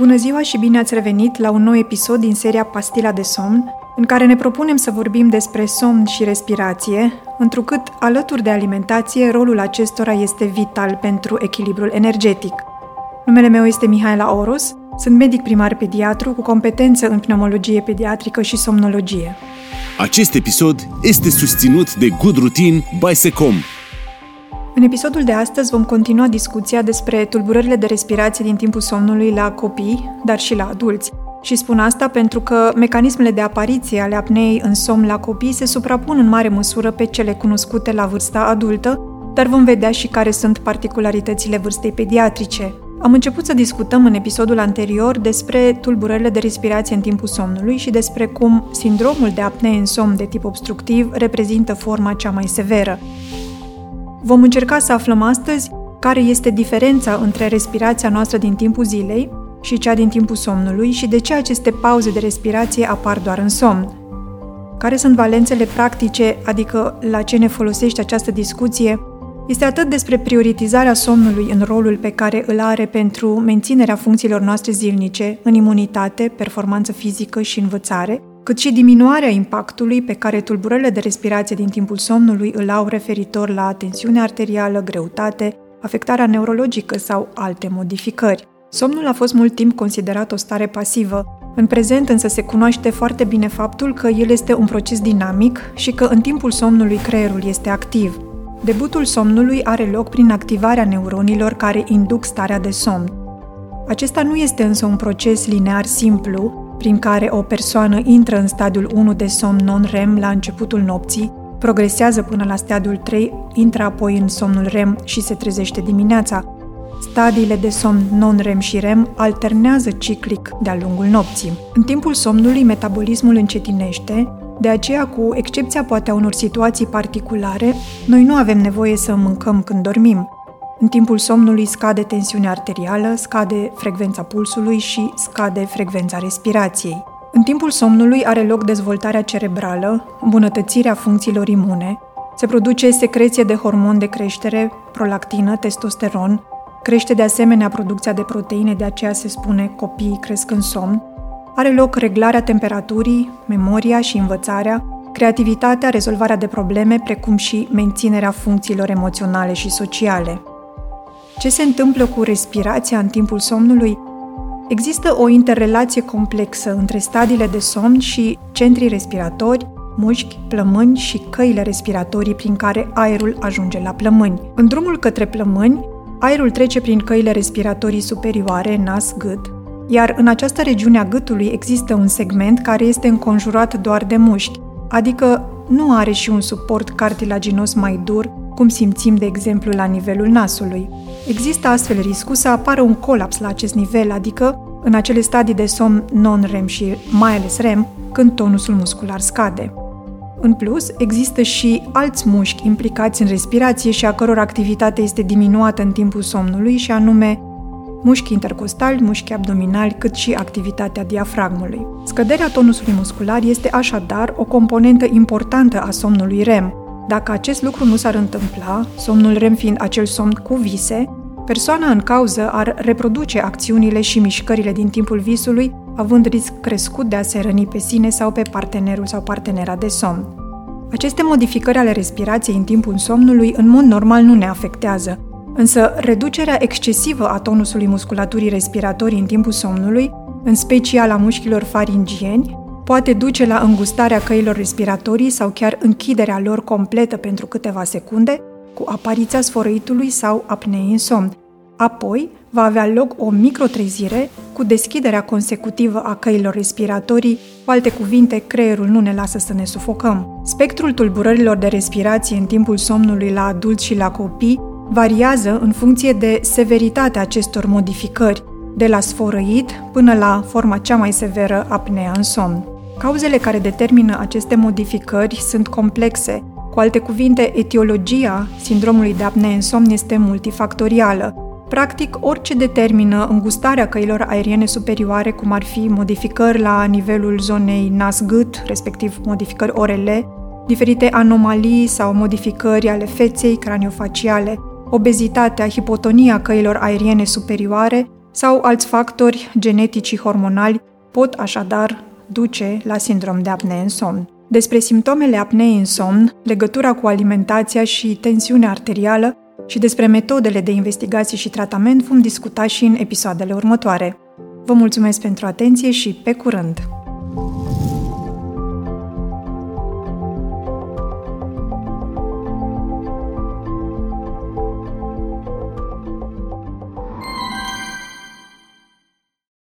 Bună ziua și bine ați revenit la un nou episod din seria Pastila de somn, în care ne propunem să vorbim despre somn și respirație, întrucât, alături de alimentație, rolul acestora este vital pentru echilibrul energetic. Numele meu este Mihaela Oros, sunt medic primar pediatru cu competență în pneumologie pediatrică și somnologie. Acest episod este susținut de Good Routine by Secom, în episodul de astăzi vom continua discuția despre tulburările de respirație din timpul somnului la copii, dar și la adulți. Și spun asta pentru că mecanismele de apariție ale apneei în somn la copii se suprapun în mare măsură pe cele cunoscute la vârsta adultă, dar vom vedea și care sunt particularitățile vârstei pediatrice. Am început să discutăm în episodul anterior despre tulburările de respirație în timpul somnului și despre cum sindromul de apnee în somn de tip obstructiv reprezintă forma cea mai severă. Vom încerca să aflăm astăzi care este diferența între respirația noastră din timpul zilei și cea din timpul somnului și de ce aceste pauze de respirație apar doar în somn. Care sunt valențele practice, adică la ce ne folosește această discuție, este atât despre prioritizarea somnului în rolul pe care îl are pentru menținerea funcțiilor noastre zilnice, în imunitate, performanță fizică și învățare, cât și diminuarea impactului pe care tulburările de respirație din timpul somnului îl au referitor la tensiune arterială, greutate, afectarea neurologică sau alte modificări. Somnul a fost mult timp considerat o stare pasivă. În prezent însă se cunoaște foarte bine faptul că el este un proces dinamic și că în timpul somnului creierul este activ. Debutul somnului are loc prin activarea neuronilor care induc starea de somn. Acesta nu este însă un proces linear simplu, prin care o persoană intră în stadiul 1 de somn non-REM la începutul nopții, progresează până la stadiul 3, intră apoi în somnul REM și se trezește dimineața. Stadiile de somn non-REM și REM alternează ciclic de-a lungul nopții. În timpul somnului, metabolismul încetinește, de aceea, cu excepția poate a unor situații particulare, noi nu avem nevoie să mâncăm când dormim. În timpul somnului scade tensiunea arterială, scade frecvența pulsului și scade frecvența respirației. În timpul somnului are loc dezvoltarea cerebrală, îmbunătățirea funcțiilor imune, se produce secreție de hormon de creștere, prolactină, testosteron, crește de asemenea producția de proteine, de aceea se spune copiii cresc în somn, are loc reglarea temperaturii, memoria și învățarea, creativitatea, rezolvarea de probleme, precum și menținerea funcțiilor emoționale și sociale. Ce se întâmplă cu respirația în timpul somnului? Există o interrelație complexă între stadiile de somn și centrii respiratori, mușchi, plămâni și căile respiratorii prin care aerul ajunge la plămâni. În drumul către plămâni, aerul trece prin căile respiratorii superioare, nas, gât, iar în această regiune a gâtului există un segment care este înconjurat doar de mușchi, adică nu are și un suport cartilaginos mai dur cum simțim, de exemplu, la nivelul nasului. Există astfel riscul să apară un colaps la acest nivel, adică în acele stadii de somn non-REM și mai ales REM, când tonusul muscular scade. În plus, există și alți mușchi implicați în respirație și a căror activitate este diminuată în timpul somnului, și anume mușchi intercostali, mușchi abdominali, cât și activitatea diafragmului. Scăderea tonusului muscular este așadar o componentă importantă a somnului REM, dacă acest lucru nu s-ar întâmpla, somnul REM fiind acel somn cu vise, persoana în cauză ar reproduce acțiunile și mișcările din timpul visului, având risc crescut de a se răni pe sine sau pe partenerul sau partenera de somn. Aceste modificări ale respirației în timpul somnului în mod normal nu ne afectează, însă reducerea excesivă a tonusului musculaturii respiratorii în timpul somnului, în special a mușchilor faringieni, poate duce la îngustarea căilor respiratorii sau chiar închiderea lor completă pentru câteva secunde, cu apariția sfărăitului sau apnei în somn. Apoi, va avea loc o microtrezire cu deschiderea consecutivă a căilor respiratorii, cu alte cuvinte, creierul nu ne lasă să ne sufocăm. Spectrul tulburărilor de respirație în timpul somnului la adulți și la copii variază în funcție de severitatea acestor modificări, de la sfărăit până la forma cea mai severă apnea în somn. Cauzele care determină aceste modificări sunt complexe. Cu alte cuvinte, etiologia sindromului de apnee în somn este multifactorială. Practic, orice determină îngustarea căilor aeriene superioare, cum ar fi modificări la nivelul zonei nas-gât, respectiv modificări orele, diferite anomalii sau modificări ale feței craniofaciale, obezitatea, hipotonia căilor aeriene superioare, sau alți factori genetici și hormonali pot așadar duce la sindrom de apnee în somn. Despre simptomele apneei în somn, legătura cu alimentația și tensiunea arterială și despre metodele de investigație și tratament vom discuta și în episoadele următoare. Vă mulțumesc pentru atenție și pe curând!